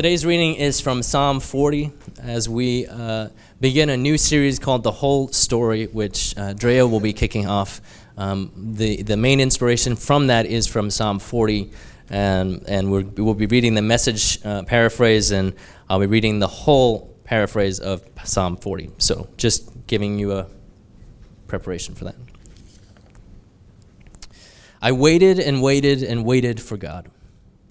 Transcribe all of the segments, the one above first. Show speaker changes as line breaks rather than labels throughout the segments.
Today's reading is from Psalm 40 as we uh, begin a new series called The Whole Story, which uh, Drea will be kicking off. Um, the, the main inspiration from that is from Psalm 40, and, and we will be reading the message uh, paraphrase, and I'll be reading the whole paraphrase of Psalm 40. So just giving you a preparation for that. I waited and waited and waited for God.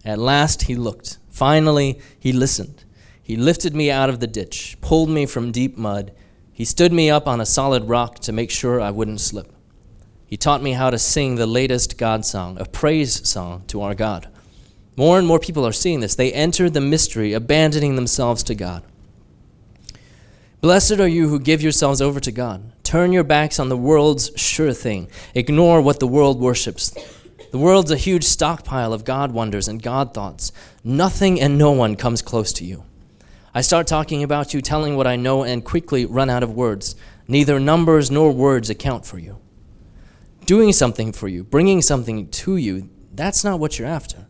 At last he looked Finally, he listened. He lifted me out of the ditch, pulled me from deep mud. He stood me up on a solid rock to make sure I wouldn't slip. He taught me how to sing the latest God song, a praise song to our God. More and more people are seeing this. They enter the mystery, abandoning themselves to God. Blessed are you who give yourselves over to God. Turn your backs on the world's sure thing. Ignore what the world worships the world's a huge stockpile of God wonders and God thoughts. Nothing and no one comes close to you. I start talking about you, telling what I know, and quickly run out of words. Neither numbers nor words account for you. Doing something for you, bringing something to you, that's not what you're after.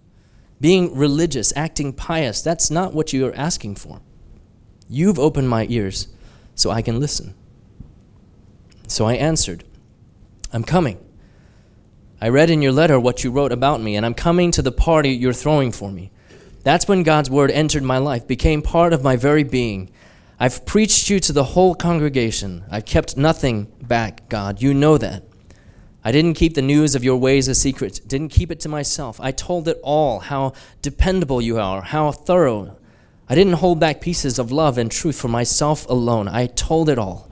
Being religious, acting pious, that's not what you're asking for. You've opened my ears so I can listen. So I answered, I'm coming. I read in your letter what you wrote about me, and I'm coming to the party you're throwing for me. That's when God's word entered my life, became part of my very being. I've preached you to the whole congregation. I've kept nothing back, God. You know that. I didn't keep the news of your ways a secret, didn't keep it to myself. I told it all how dependable you are, how thorough. I didn't hold back pieces of love and truth for myself alone. I told it all.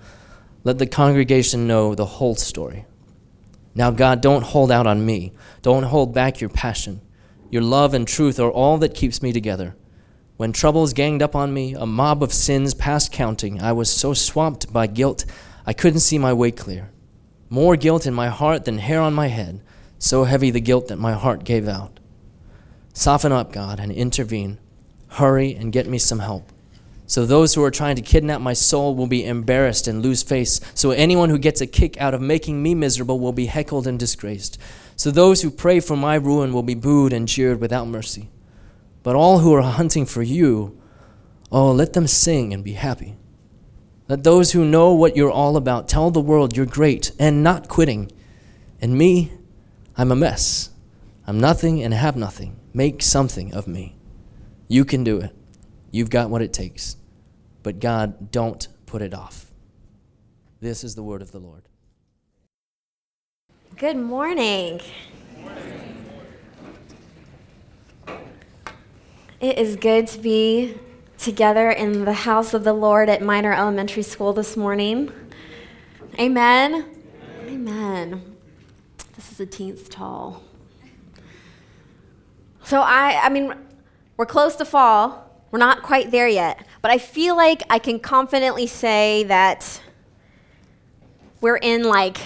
Let the congregation know the whole story. Now, God, don't hold out on me. Don't hold back your passion. Your love and truth are all that keeps me together. When troubles ganged up on me, a mob of sins past counting, I was so swamped by guilt I couldn't see my way clear. More guilt in my heart than hair on my head, so heavy the guilt that my heart gave out. Soften up, God, and intervene. Hurry and get me some help. So those who are trying to kidnap my soul will be embarrassed and lose face. So anyone who gets a kick out of making me miserable will be heckled and disgraced. So those who pray for my ruin will be booed and jeered without mercy. But all who are hunting for you, oh, let them sing and be happy. Let those who know what you're all about tell the world you're great and not quitting. And me, I'm a mess. I'm nothing and have nothing. Make something of me. You can do it. You've got what it takes. But God, don't put it off. This is the word of the Lord.
Good morning. It is good to be together in the house of the Lord at Miner Elementary School this morning. Amen. Amen. Amen. This is a teenth tall. So I I mean we're close to fall. We're not quite there yet, but I feel like I can confidently say that we're in like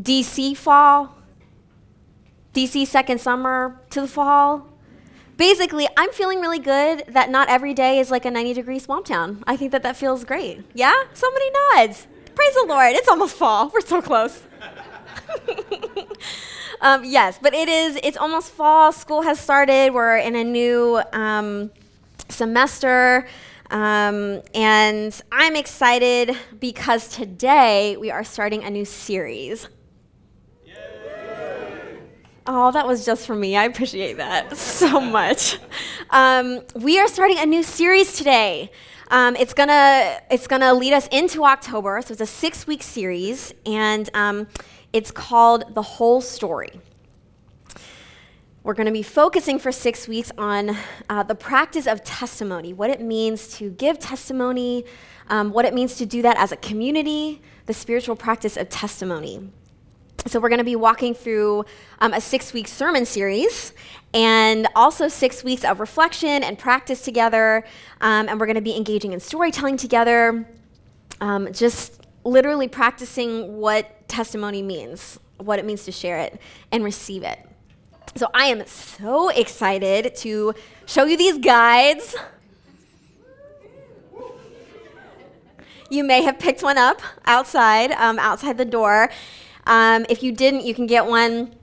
DC fall, DC second summer to the fall. Basically, I'm feeling really good that not every day is like a 90 degree swamp town. I think that that feels great. Yeah? Somebody nods. Praise the Lord. It's almost fall. We're so close. um, yes, but it is, it's almost fall. School has started. We're in a new. Um, semester. Um, and I'm excited because today we are starting a new series. Oh, that was just for me. I appreciate that so much. Um, we are starting a new series today. Um, it's gonna it's gonna lead us into October. So it's a six week series, and um, it's called the whole story. We're going to be focusing for six weeks on uh, the practice of testimony, what it means to give testimony, um, what it means to do that as a community, the spiritual practice of testimony. So, we're going to be walking through um, a six week sermon series and also six weeks of reflection and practice together. Um, and we're going to be engaging in storytelling together, um, just literally practicing what testimony means, what it means to share it and receive it. So I am so excited to show you these guides. You may have picked one up outside, um, outside the door. Um, if you didn't, you can get one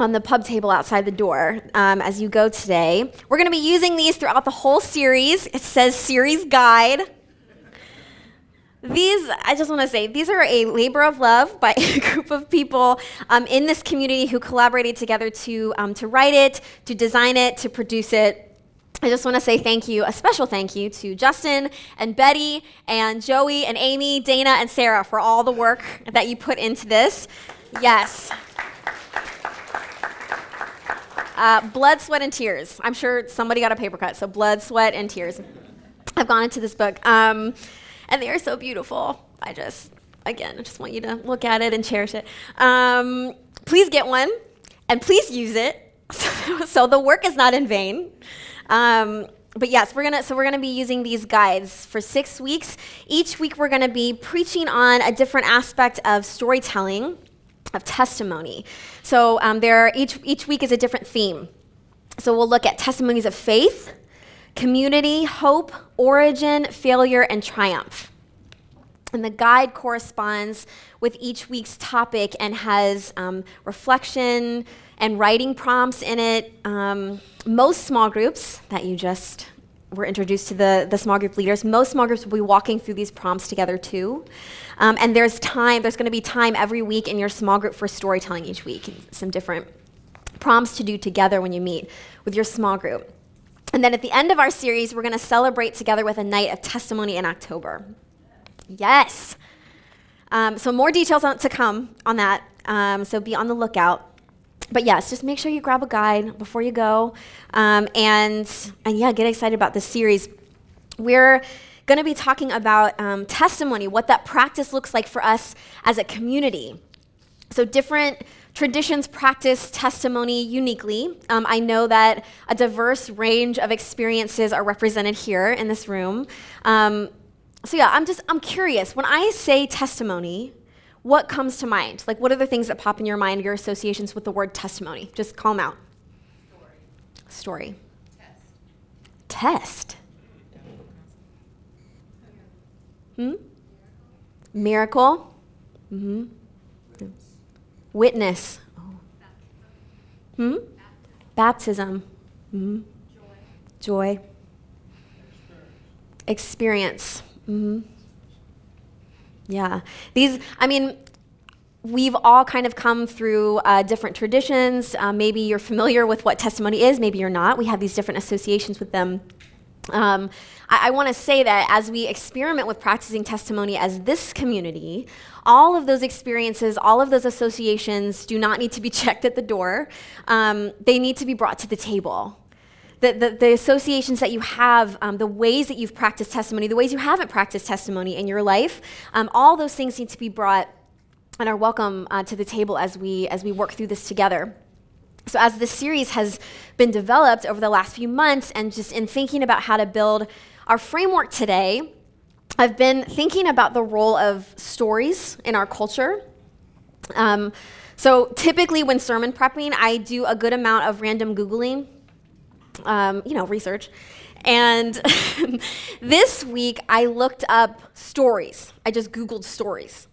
on the pub table outside the door um, as you go today. We're going to be using these throughout the whole series. It says series guide. These, I just want to say, these are a labor of love by a group of people um, in this community who collaborated together to, um, to write it, to design it, to produce it. I just want to say thank you, a special thank you to Justin and Betty and Joey and Amy, Dana and Sarah for all the work that you put into this. Yes. Uh, blood, sweat, and tears. I'm sure somebody got a paper cut, so blood, sweat, and tears I've gone into this book. Um, and they are so beautiful. I just, again, I just want you to look at it and cherish it. Um, please get one and please use it. so the work is not in vain. Um, but yes, we're gonna so we're gonna be using these guides for six weeks. Each week we're gonna be preaching on a different aspect of storytelling, of testimony. So um, there each each week is a different theme. So we'll look at testimonies of faith, community, hope, origin, failure, and triumph. And the guide corresponds with each week's topic and has um, reflection and writing prompts in it. Um, most small groups that you just were introduced to the, the small group leaders, most small groups will be walking through these prompts together too. Um, and there's time, there's going to be time every week in your small group for storytelling each week, some different prompts to do together when you meet with your small group. And then at the end of our series, we're going to celebrate together with a night of testimony in October. Yes. Um, so, more details to come on that. Um, so, be on the lookout. But yes, just make sure you grab a guide before you go. Um, and, and yeah, get excited about this series. We're going to be talking about um, testimony, what that practice looks like for us as a community. So, different Traditions practice testimony uniquely. Um, I know that a diverse range of experiences are represented here in this room. Um, so yeah, I'm just I'm curious. When I say testimony, what comes to mind? Like, what are the things that pop in your mind? Your associations with the word testimony? Just call them out. Story. Story. Test. Test. Hmm. Miracle. Hmm. Witness. Hmm? Baptism. Hmm? Joy. Joy. Experience. hmm Yeah. These, I mean, we've all kind of come through uh, different traditions. Uh, maybe you're familiar with what testimony is, maybe you're not. We have these different associations with them. Um, I, I want to say that as we experiment with practicing testimony as this community, all of those experiences, all of those associations do not need to be checked at the door. Um, they need to be brought to the table. The, the, the associations that you have, um, the ways that you've practiced testimony, the ways you haven't practiced testimony in your life, um, all those things need to be brought and are welcome uh, to the table as we, as we work through this together. So, as this series has been developed over the last few months, and just in thinking about how to build our framework today, I've been thinking about the role of stories in our culture. Um, so, typically, when sermon prepping, I do a good amount of random Googling, um, you know, research. And this week, I looked up stories. I just Googled stories.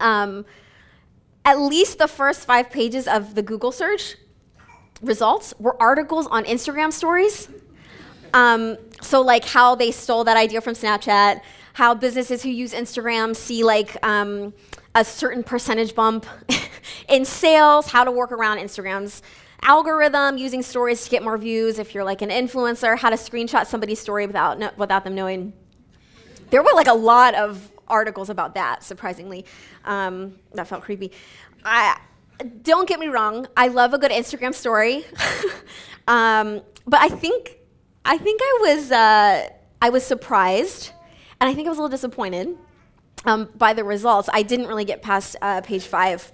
Um, at least the first five pages of the Google search results were articles on Instagram stories. Um, so, like how they stole that idea from Snapchat, how businesses who use Instagram see like um, a certain percentage bump in sales, how to work around Instagram's algorithm, using stories to get more views if you're like an influencer, how to screenshot somebody's story without, no, without them knowing. There were like a lot of articles about that, surprisingly. Um, that felt creepy. I, don't get me wrong, I love a good Instagram story. um, but I think, I think I was, uh, I was surprised, and I think I was a little disappointed um, by the results. I didn't really get past uh, page five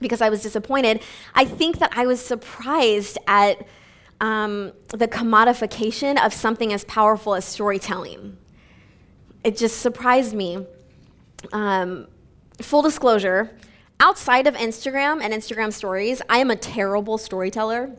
because I was disappointed. I think that I was surprised at um, the commodification of something as powerful as storytelling it just surprised me. Um, full disclosure outside of Instagram and Instagram stories, I am a terrible storyteller.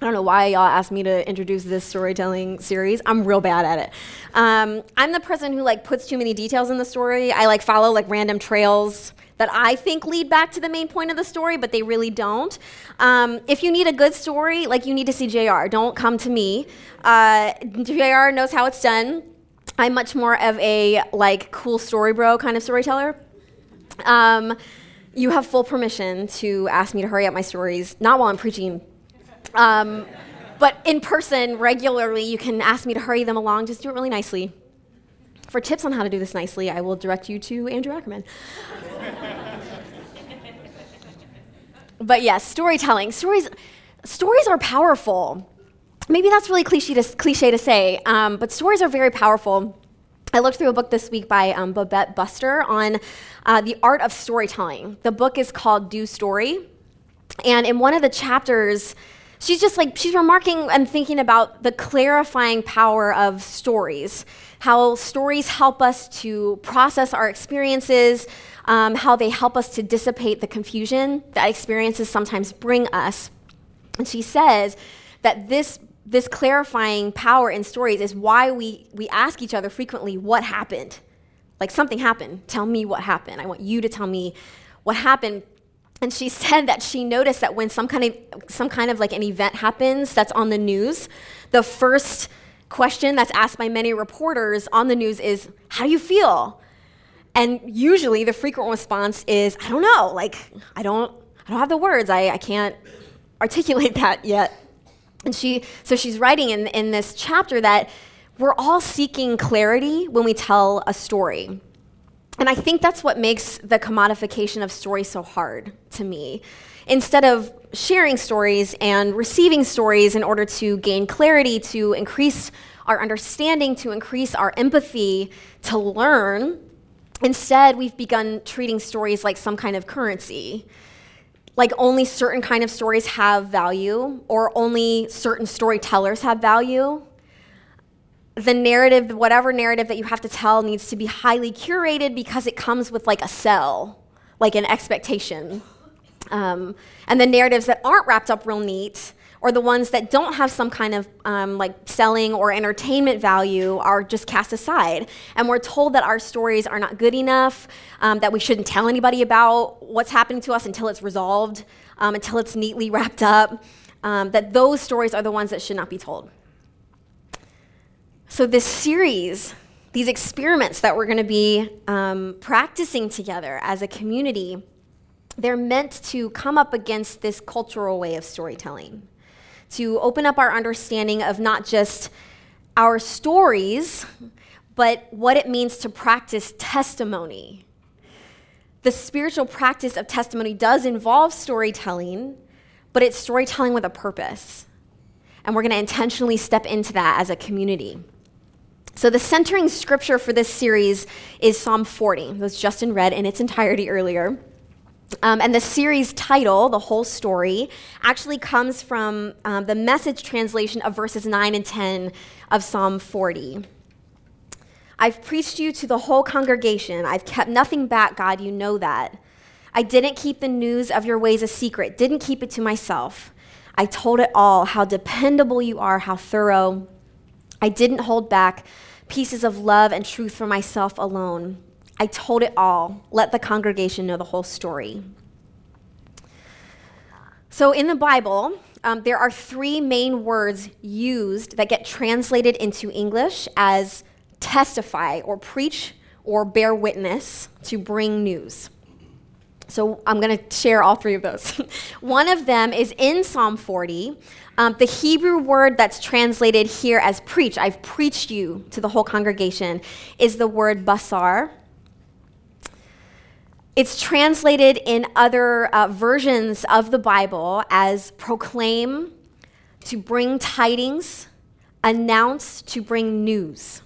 I don't know why y'all asked me to introduce this storytelling series. I'm real bad at it. Um, I'm the person who like puts too many details in the story. I like follow like random trails that I think lead back to the main point of the story, but they really don't. Um, if you need a good story, like you need to see JR. Don't come to me. Uh, JR knows how it's done. I'm much more of a like cool story bro kind of storyteller. Um, you have full permission to ask me to hurry up my stories, not while I'm preaching um, but in person, regularly, you can ask me to hurry them along. Just do it really nicely. For tips on how to do this nicely, I will direct you to Andrew Ackerman. but yes, storytelling. Stories, stories are powerful. Maybe that's really cliche to, cliche to say, um, but stories are very powerful. I looked through a book this week by um, Bobette Buster on uh, the art of storytelling. The book is called Do Story. And in one of the chapters, she's just like, she's remarking and thinking about the clarifying power of stories, how stories help us to process our experiences, um, how they help us to dissipate the confusion that experiences sometimes bring us. And she says that this, this clarifying power in stories is why we, we ask each other frequently, What happened? Like something happened. Tell me what happened. I want you to tell me what happened and she said that she noticed that when some kind of some kind of like an event happens that's on the news the first question that's asked by many reporters on the news is how do you feel? And usually the frequent response is i don't know like i don't i don't have the words. I, I can't articulate that yet. And she so she's writing in, in this chapter that we're all seeking clarity when we tell a story and I think that's what makes the commodification of stories so hard to me. Instead of sharing stories and receiving stories in order to gain clarity, to increase our understanding, to increase our empathy, to learn, instead we've begun treating stories like some kind of currency. Like only certain kind of stories have value, or only certain storytellers have value the narrative, whatever narrative that you have to tell, needs to be highly curated because it comes with like a sell, like an expectation. Um, and the narratives that aren't wrapped up real neat, or the ones that don't have some kind of um, like selling or entertainment value, are just cast aside. And we're told that our stories are not good enough, um, that we shouldn't tell anybody about what's happening to us until it's resolved, um, until it's neatly wrapped up. Um, that those stories are the ones that should not be told. So, this series, these experiments that we're going to be um, practicing together as a community, they're meant to come up against this cultural way of storytelling, to open up our understanding of not just our stories, but what it means to practice testimony. The spiritual practice of testimony does involve storytelling, but it's storytelling with a purpose. And we're going to intentionally step into that as a community. So, the centering scripture for this series is Psalm 40. It was Justin read in its entirety earlier. Um, and the series title, the whole story, actually comes from um, the message translation of verses 9 and 10 of Psalm 40. I've preached you to the whole congregation. I've kept nothing back, God, you know that. I didn't keep the news of your ways a secret, didn't keep it to myself. I told it all, how dependable you are, how thorough. I didn't hold back pieces of love and truth for myself alone. I told it all. Let the congregation know the whole story. So, in the Bible, um, there are three main words used that get translated into English as testify or preach or bear witness to bring news. So I'm going to share all three of those. One of them is in Psalm 40. Um, the Hebrew word that's translated here as preach, I've preached you to the whole congregation, is the word basar. It's translated in other uh, versions of the Bible as proclaim, to bring tidings, announce, to bring news.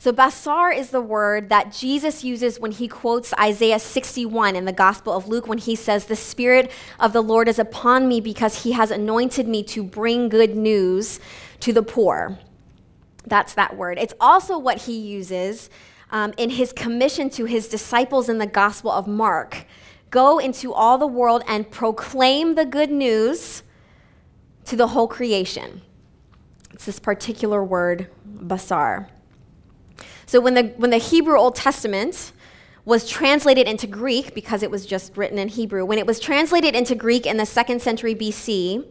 So, basar is the word that Jesus uses when he quotes Isaiah 61 in the Gospel of Luke when he says, The Spirit of the Lord is upon me because he has anointed me to bring good news to the poor. That's that word. It's also what he uses um, in his commission to his disciples in the Gospel of Mark Go into all the world and proclaim the good news to the whole creation. It's this particular word, basar. So when the, when the Hebrew Old Testament was translated into Greek, because it was just written in Hebrew, when it was translated into Greek in the second century BC,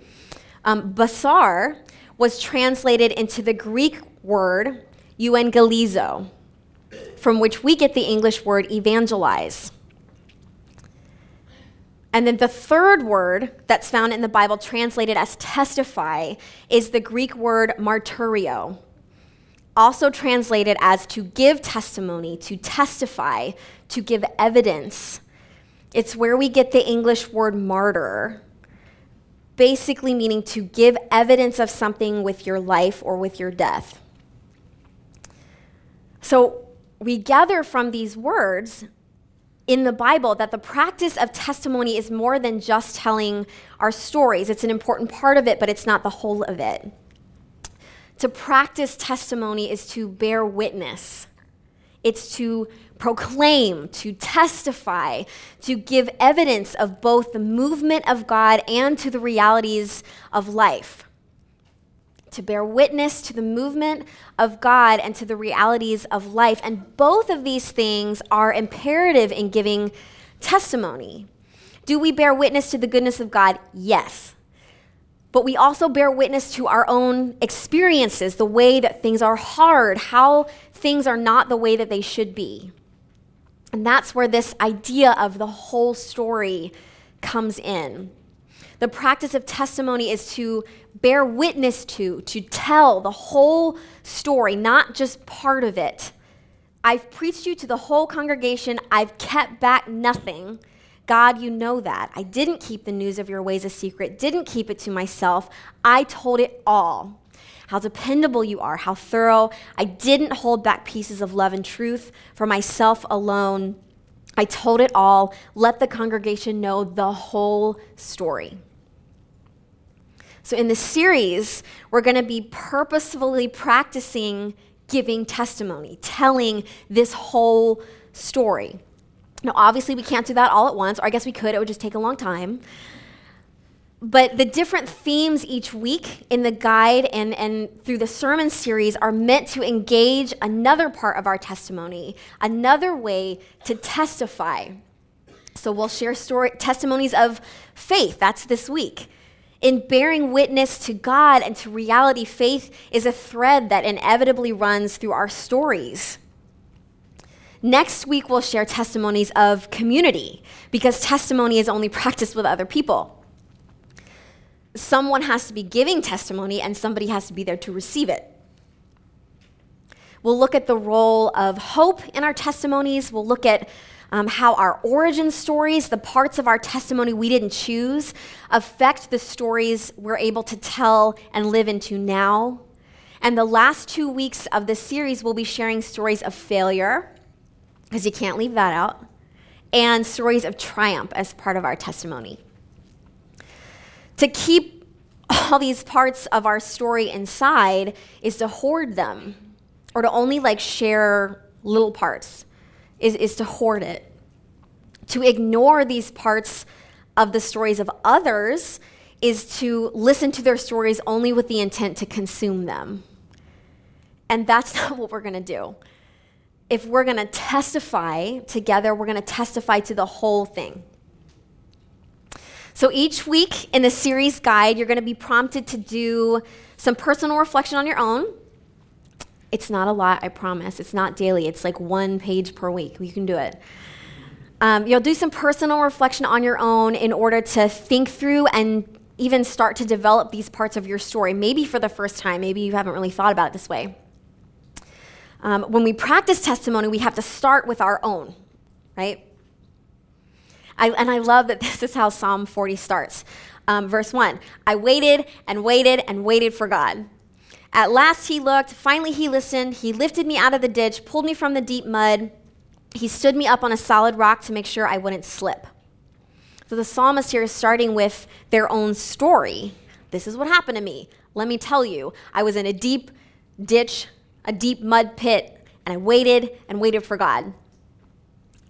um, basar was translated into the Greek word euangelizo, from which we get the English word evangelize. And then the third word that's found in the Bible translated as testify is the Greek word marturio, also translated as to give testimony, to testify, to give evidence. It's where we get the English word martyr, basically meaning to give evidence of something with your life or with your death. So we gather from these words in the Bible that the practice of testimony is more than just telling our stories. It's an important part of it, but it's not the whole of it. To practice testimony is to bear witness, it's to proclaim, to testify, to give evidence of both the movement of God and to the realities of life to bear witness to the movement of God and to the realities of life. And both of these things are imperative in giving testimony. Do we bear witness to the goodness of God? Yes. But we also bear witness to our own experiences, the way that things are hard, how things are not the way that they should be. And that's where this idea of the whole story comes in. The practice of testimony is to bear witness to, to tell the whole story, not just part of it. I've preached you to the whole congregation. I've kept back nothing. God, you know that. I didn't keep the news of your ways a secret, didn't keep it to myself. I told it all. How dependable you are, how thorough. I didn't hold back pieces of love and truth for myself alone. I told it all. Let the congregation know the whole story. So, in this series, we're going to be purposefully practicing giving testimony, telling this whole story. Now, obviously, we can't do that all at once, or I guess we could, it would just take a long time. But the different themes each week in the guide and, and through the sermon series are meant to engage another part of our testimony, another way to testify. So we'll share story, testimonies of faith. That's this week. In bearing witness to God and to reality, faith is a thread that inevitably runs through our stories. Next week, we'll share testimonies of community because testimony is only practiced with other people. Someone has to be giving testimony and somebody has to be there to receive it. We'll look at the role of hope in our testimonies. We'll look at um, how our origin stories, the parts of our testimony we didn't choose, affect the stories we're able to tell and live into now. And the last two weeks of this series, we'll be sharing stories of failure, because you can't leave that out, and stories of triumph as part of our testimony. To keep all these parts of our story inside is to hoard them or to only like share little parts is, is to hoard it. To ignore these parts of the stories of others is to listen to their stories only with the intent to consume them. And that's not what we're going to do. If we're going to testify together, we're going to testify to the whole thing. So each week in the series guide, you're going to be prompted to do some personal reflection on your own. It's not a lot, I promise. It's not daily, it's like one page per week. You can do it. Um, you'll do some personal reflection on your own in order to think through and even start to develop these parts of your story, maybe for the first time. Maybe you haven't really thought about it this way. Um, when we practice testimony, we have to start with our own, right? I, and I love that this is how Psalm 40 starts. Um, verse 1 I waited and waited and waited for God. At last he looked, finally he listened, he lifted me out of the ditch, pulled me from the deep mud. He stood me up on a solid rock to make sure I wouldn't slip. So the psalmist here is starting with their own story. This is what happened to me. Let me tell you. I was in a deep ditch, a deep mud pit, and I waited and waited for God.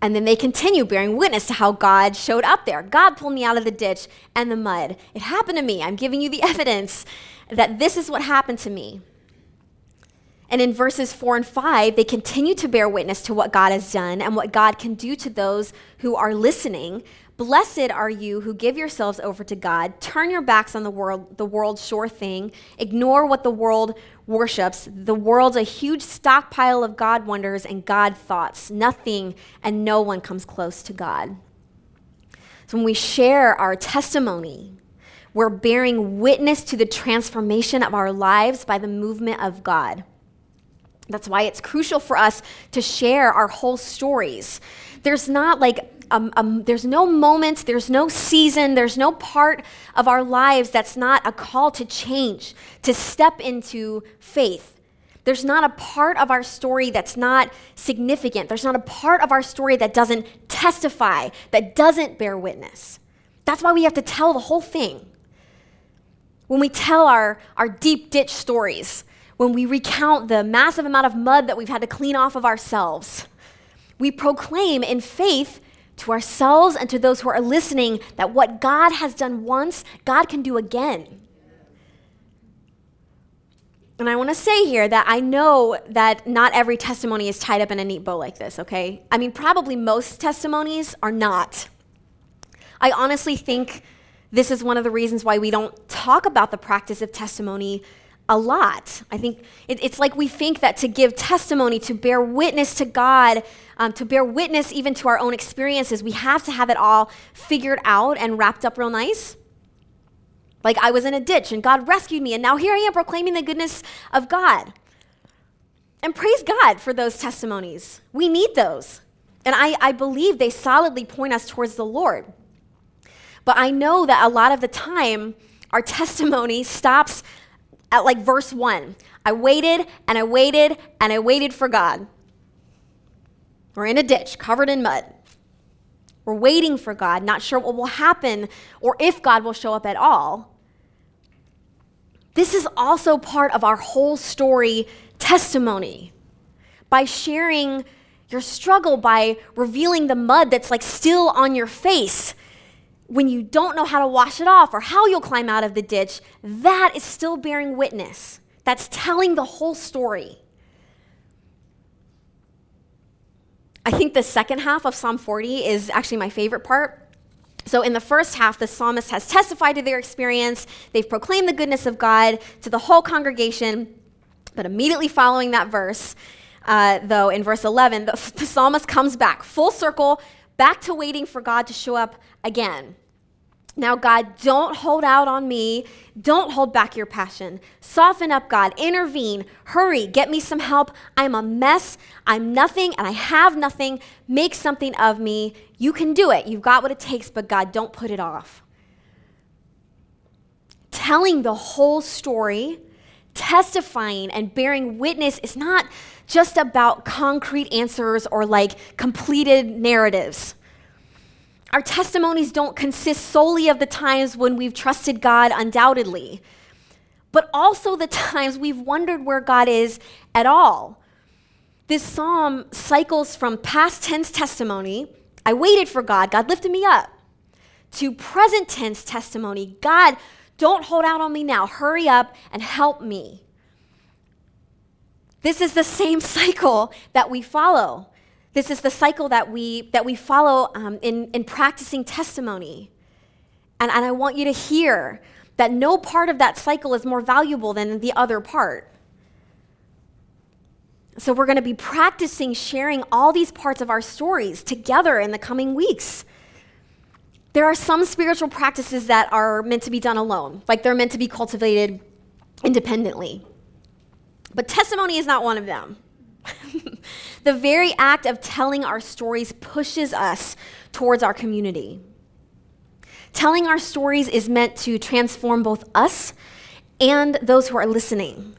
And then they continue bearing witness to how God showed up there. God pulled me out of the ditch and the mud. It happened to me. I'm giving you the evidence that this is what happened to me. And in verses 4 and 5, they continue to bear witness to what God has done and what God can do to those who are listening. Blessed are you who give yourselves over to God, turn your backs on the world, the world's sure thing, ignore what the world worships. The world's a huge stockpile of God wonders and God thoughts. Nothing and no one comes close to God. So when we share our testimony, we're bearing witness to the transformation of our lives by the movement of God. That's why it's crucial for us to share our whole stories. There's not like um, um, there's no moment, there's no season, there's no part of our lives that's not a call to change, to step into faith. There's not a part of our story that's not significant. There's not a part of our story that doesn't testify, that doesn't bear witness. That's why we have to tell the whole thing. When we tell our, our deep ditch stories, when we recount the massive amount of mud that we've had to clean off of ourselves. We proclaim in faith to ourselves and to those who are listening that what God has done once, God can do again. And I want to say here that I know that not every testimony is tied up in a neat bow like this, okay? I mean, probably most testimonies are not. I honestly think this is one of the reasons why we don't talk about the practice of testimony a lot. I think it, it's like we think that to give testimony, to bear witness to God, um, to bear witness even to our own experiences, we have to have it all figured out and wrapped up real nice. Like I was in a ditch and God rescued me, and now here I am proclaiming the goodness of God. And praise God for those testimonies. We need those. And I, I believe they solidly point us towards the Lord. But I know that a lot of the time, our testimony stops at like verse 1. I waited and I waited and I waited for God. We're in a ditch covered in mud. We're waiting for God, not sure what will happen or if God will show up at all. This is also part of our whole story testimony. By sharing your struggle, by revealing the mud that's like still on your face, when you don't know how to wash it off or how you'll climb out of the ditch, that is still bearing witness. That's telling the whole story. I think the second half of Psalm 40 is actually my favorite part. So, in the first half, the psalmist has testified to their experience. They've proclaimed the goodness of God to the whole congregation. But immediately following that verse, uh, though, in verse 11, the, the psalmist comes back full circle, back to waiting for God to show up again. Now, God, don't hold out on me. Don't hold back your passion. Soften up, God. Intervene. Hurry. Get me some help. I'm a mess. I'm nothing and I have nothing. Make something of me. You can do it. You've got what it takes, but God, don't put it off. Telling the whole story, testifying and bearing witness is not just about concrete answers or like completed narratives. Our testimonies don't consist solely of the times when we've trusted God, undoubtedly, but also the times we've wondered where God is at all. This psalm cycles from past tense testimony, I waited for God, God lifted me up, to present tense testimony, God, don't hold out on me now, hurry up and help me. This is the same cycle that we follow. This is the cycle that we, that we follow um, in, in practicing testimony. And, and I want you to hear that no part of that cycle is more valuable than the other part. So, we're going to be practicing sharing all these parts of our stories together in the coming weeks. There are some spiritual practices that are meant to be done alone, like they're meant to be cultivated independently. But testimony is not one of them. the very act of telling our stories pushes us towards our community. Telling our stories is meant to transform both us and those who are listening.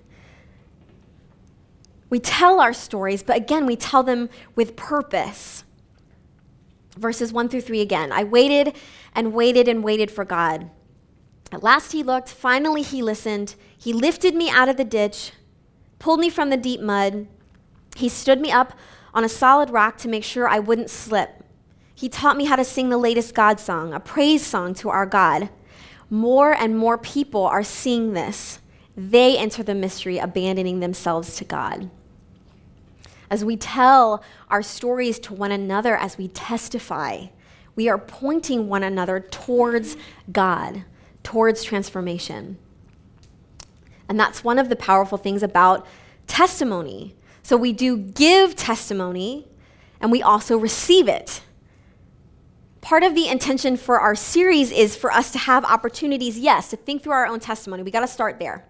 We tell our stories, but again, we tell them with purpose. Verses 1 through 3 again. I waited and waited and waited for God. At last he looked, finally he listened. He lifted me out of the ditch, pulled me from the deep mud. He stood me up on a solid rock to make sure I wouldn't slip. He taught me how to sing the latest God song, a praise song to our God. More and more people are seeing this. They enter the mystery, abandoning themselves to God. As we tell our stories to one another, as we testify, we are pointing one another towards God, towards transformation. And that's one of the powerful things about testimony. So we do give testimony and we also receive it. Part of the intention for our series is for us to have opportunities, yes, to think through our own testimony. We got to start there.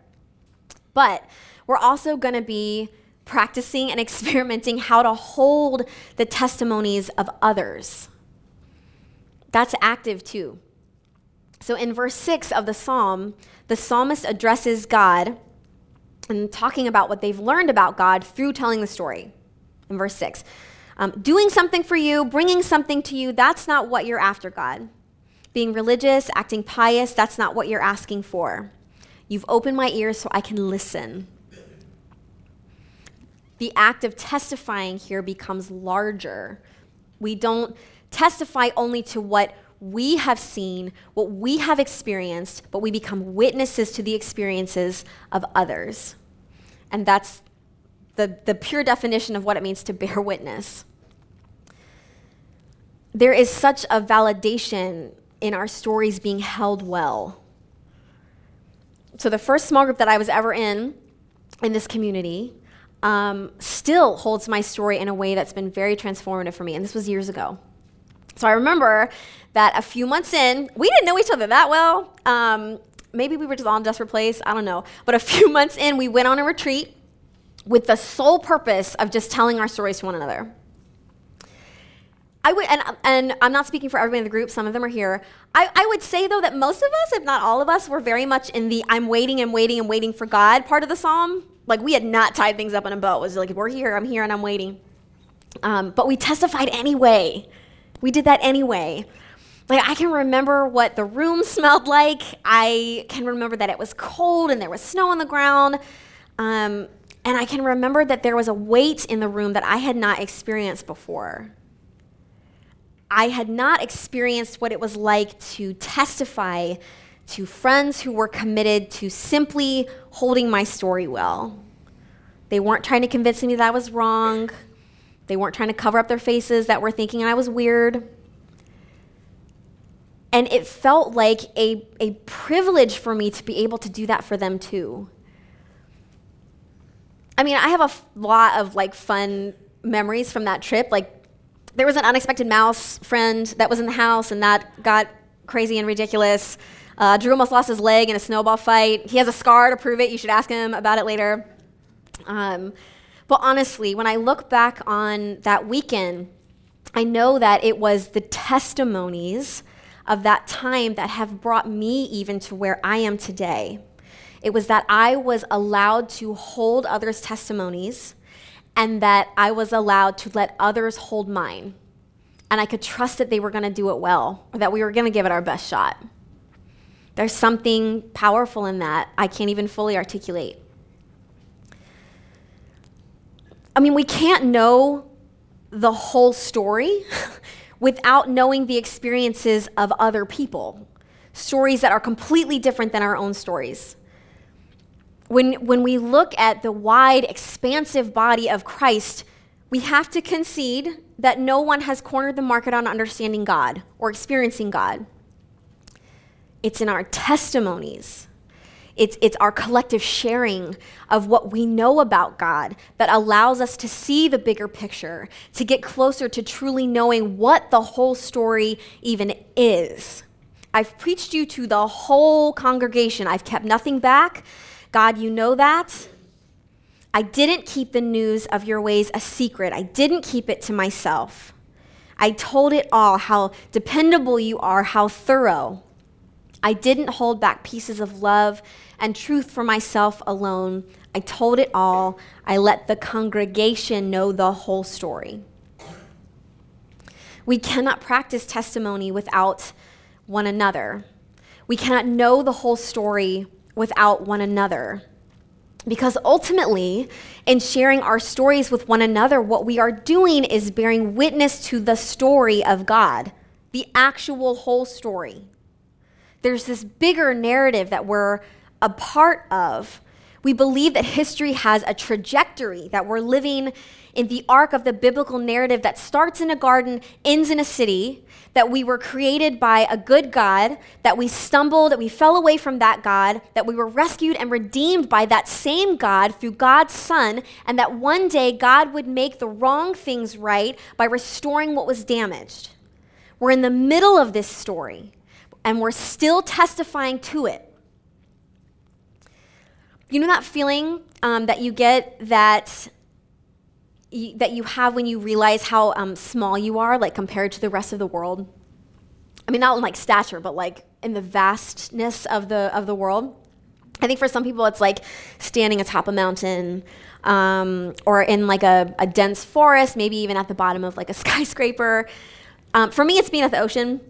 But we're also going to be practicing and experimenting how to hold the testimonies of others. That's active too. So in verse 6 of the psalm, the psalmist addresses God and talking about what they've learned about God through telling the story. In verse 6, um, doing something for you, bringing something to you, that's not what you're after, God. Being religious, acting pious, that's not what you're asking for. You've opened my ears so I can listen. The act of testifying here becomes larger. We don't testify only to what we have seen, what we have experienced, but we become witnesses to the experiences of others. And that's the, the pure definition of what it means to bear witness. There is such a validation in our stories being held well. So, the first small group that I was ever in, in this community, um, still holds my story in a way that's been very transformative for me. And this was years ago. So I remember that a few months in, we didn't know each other that well. Um, maybe we were just on desperate place, I don't know. But a few months in, we went on a retreat with the sole purpose of just telling our stories to one another. I would, and, and I'm not speaking for everybody in the group, some of them are here. I, I would say, though, that most of us, if not all of us, were very much in the I'm waiting and waiting and waiting for God part of the psalm. Like, we had not tied things up in a bow. It was like, we're here, I'm here, and I'm waiting. Um, but we testified anyway. We did that anyway. Like, I can remember what the room smelled like. I can remember that it was cold and there was snow on the ground. Um, and I can remember that there was a weight in the room that I had not experienced before. I had not experienced what it was like to testify to friends who were committed to simply holding my story well. They weren't trying to convince me that I was wrong. They weren't trying to cover up their faces that were thinking I was weird. And it felt like a, a privilege for me to be able to do that for them too. I mean, I have a f- lot of like fun memories from that trip. Like, there was an unexpected mouse friend that was in the house, and that got crazy and ridiculous. Uh, Drew almost lost his leg in a snowball fight. He has a scar to prove it. You should ask him about it later. Um, but honestly, when I look back on that weekend, I know that it was the testimonies of that time that have brought me even to where I am today. It was that I was allowed to hold others' testimonies and that I was allowed to let others hold mine. And I could trust that they were going to do it well or that we were going to give it our best shot. There's something powerful in that I can't even fully articulate. I mean, we can't know the whole story without knowing the experiences of other people, stories that are completely different than our own stories. When, when we look at the wide, expansive body of Christ, we have to concede that no one has cornered the market on understanding God or experiencing God. It's in our testimonies it's, it's our collective sharing of what we know about God that allows us to see the bigger picture, to get closer to truly knowing what the whole story even is. I've preached you to the whole congregation. I've kept nothing back. God, you know that. I didn't keep the news of your ways a secret. I didn't keep it to myself. I told it all how dependable you are, how thorough. I didn't hold back pieces of love and truth for myself alone. I told it all. I let the congregation know the whole story. We cannot practice testimony without one another. We cannot know the whole story without one another. Because ultimately, in sharing our stories with one another, what we are doing is bearing witness to the story of God, the actual whole story. There's this bigger narrative that we're a part of. We believe that history has a trajectory, that we're living in the arc of the biblical narrative that starts in a garden, ends in a city, that we were created by a good God, that we stumbled, that we fell away from that God, that we were rescued and redeemed by that same God through God's Son, and that one day God would make the wrong things right by restoring what was damaged. We're in the middle of this story, and we're still testifying to it. You know that feeling um, that you get that that you have when you realize how um, small you are, like compared to the rest of the world. I mean, not in like stature, but like in the vastness of the of the world. I think for some people, it's like standing atop a mountain, um, or in like a, a, dense forest, maybe even at the bottom of like a skyscraper. Um, for me, it's being at the ocean.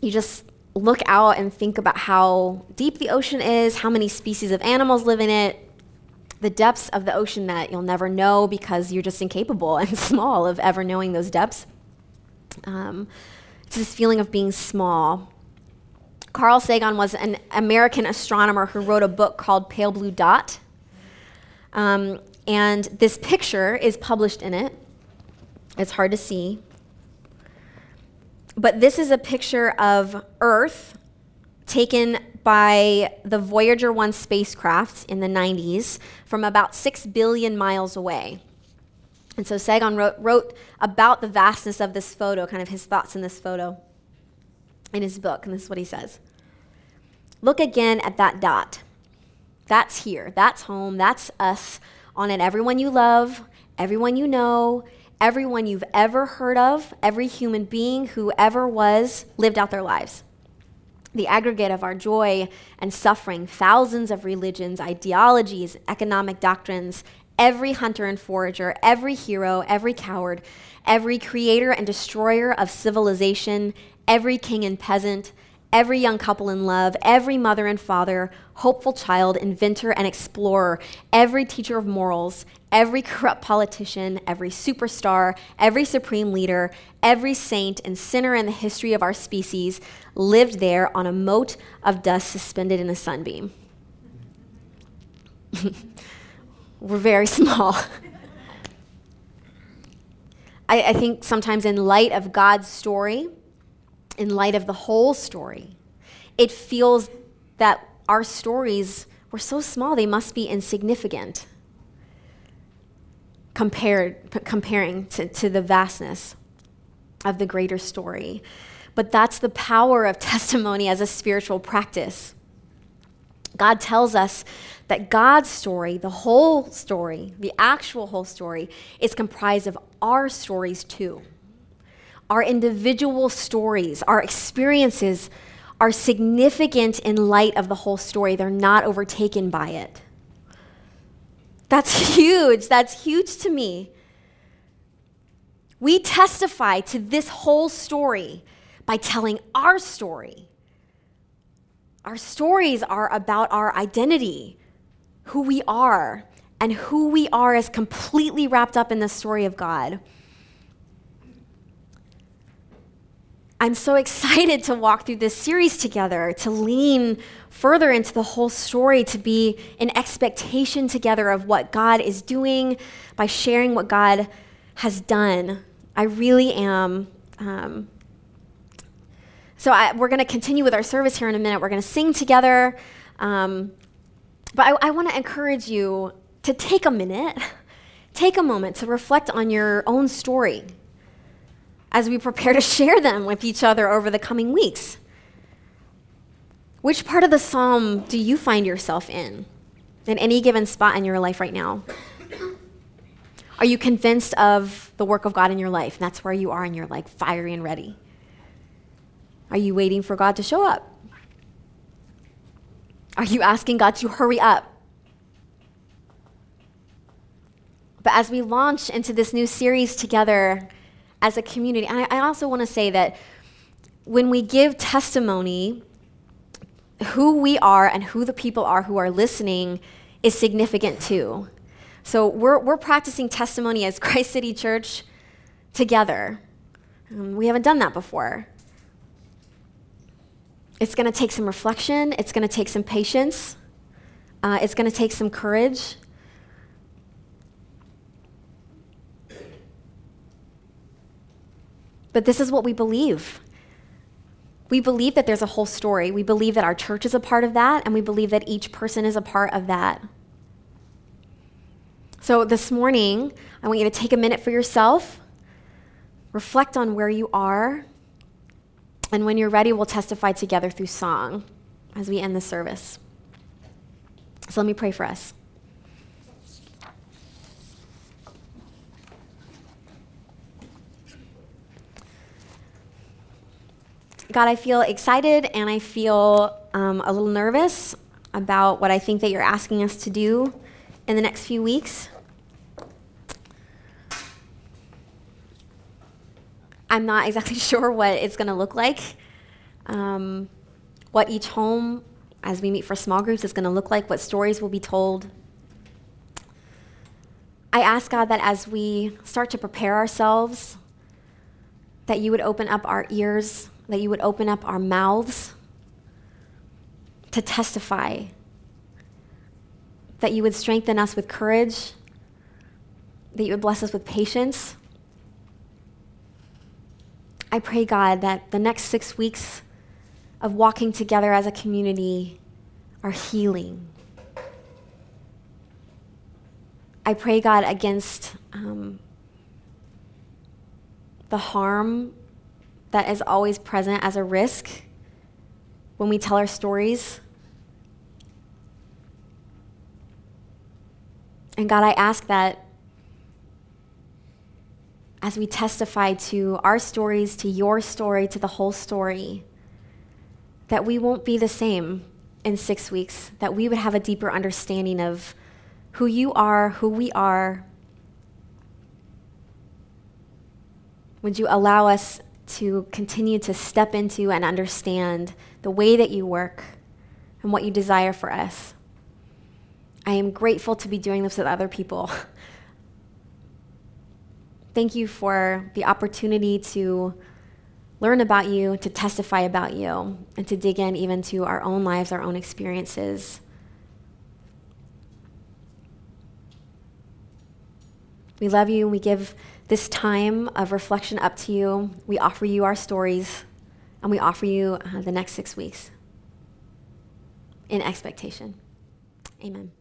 You just look out and think about how deep the ocean is, how many species of animals live in it, the depths of the ocean that you'll never know because you're just incapable and small of ever knowing those depths. Um, it's this feeling of being small. Carl Sagan was an American astronomer who wrote a book called Pale Blue Dot. Um, and this picture is published in it. It's hard to see. But this is a picture of Earth taken by the Voyager 1 spacecraft in the 90s from about 6 billion miles away. And so Sagan wrote, wrote about the vastness of this photo, kind of his thoughts in this photo in his book, and this is what he says Look again at that dot. That's here. That's home. That's us. On it, everyone you love, everyone you know, everyone you've ever heard of, every human being who ever was, lived out their lives. The aggregate of our joy and suffering, thousands of religions, ideologies, economic doctrines, every hunter and forager, every hero, every coward, every creator and destroyer of civilization, every king and peasant, every young couple in love, every mother and father, hopeful child, inventor and explorer, every teacher of morals, every corrupt politician, every superstar, every supreme leader, every saint and sinner in the history of our species lived there on a mote of dust suspended in a sunbeam. We're very small. I, I think sometimes, in light of God's story, in light of the whole story, it feels that our stories were so small they must be insignificant compared, comparing to, to the vastness of the greater story. But that's the power of testimony as a spiritual practice. God tells us that God's story, the whole story, the actual whole story, is comprised of our stories too. Our individual stories, our experiences are significant in light of the whole story. They're not overtaken by it. That's huge. That's huge to me. We testify to this whole story by telling our story. Our stories are about our identity, who we are, and who we are is completely wrapped up in the story of God. I'm so excited to walk through this series together, to lean further into the whole story, to be in expectation together of what God is doing by sharing what God has done. I really am. Um, so I, we're going to continue with our service here in a minute. We're going to sing together. Um, but I, I want to encourage you to take a minute, take a moment to reflect on your own story as we prepare to share them with each other over the coming weeks. Which part of the psalm do you find yourself in, in any given spot in your life right now? Are you convinced of the work of God in your life? And that's where you are and you're like fiery and ready. Are you waiting for God to show up? Are you asking God to hurry up? But as we launch into this new series together as a community, I, I also want to say that when we give testimony, who we are and who the people are who are listening is significant too. So we're, we're practicing testimony as Christ City Church together. Um, we haven't done that before. It's going to take some reflection, it's going to take some patience, uh, it's going to take some courage. But this is what we believe. We believe that there's a whole story. We believe that our church is a part of that, and we believe that each person is a part of that. So this morning, I want you to take a minute for yourself, reflect on where you are, and when you're ready, we'll testify together through song as we end the service. So let me pray for us. God, I feel excited and I feel um, a little nervous about what I think that you're asking us to do in the next few weeks. I'm not exactly sure what it's going to look like, um, what each home, as we meet for small groups, is going to look like, what stories will be told. I ask God that as we start to prepare ourselves, that you would open up our ears that you would open up our mouths to testify, that you would strengthen us with courage, that you would bless us with patience. I pray, God, that the next six weeks of walking together as a community are healing. I pray, God, against um, the harm that is always present as a risk when we tell our stories. And God, I ask that as we testify to our stories, to your story, to the whole story, that we won't be the same in six weeks, that we would have a deeper understanding of who you are, who we are. Would you allow us to continue to step into and understand the way that you work and what you desire for us. I am grateful to be doing this with other people. Thank you for the opportunity to learn about you, to testify about you, and to dig in even to our own lives, our own experiences. We love you. We give this time of reflection up to you. We offer you our stories, and we offer you uh, the next six weeks in expectation. Amen.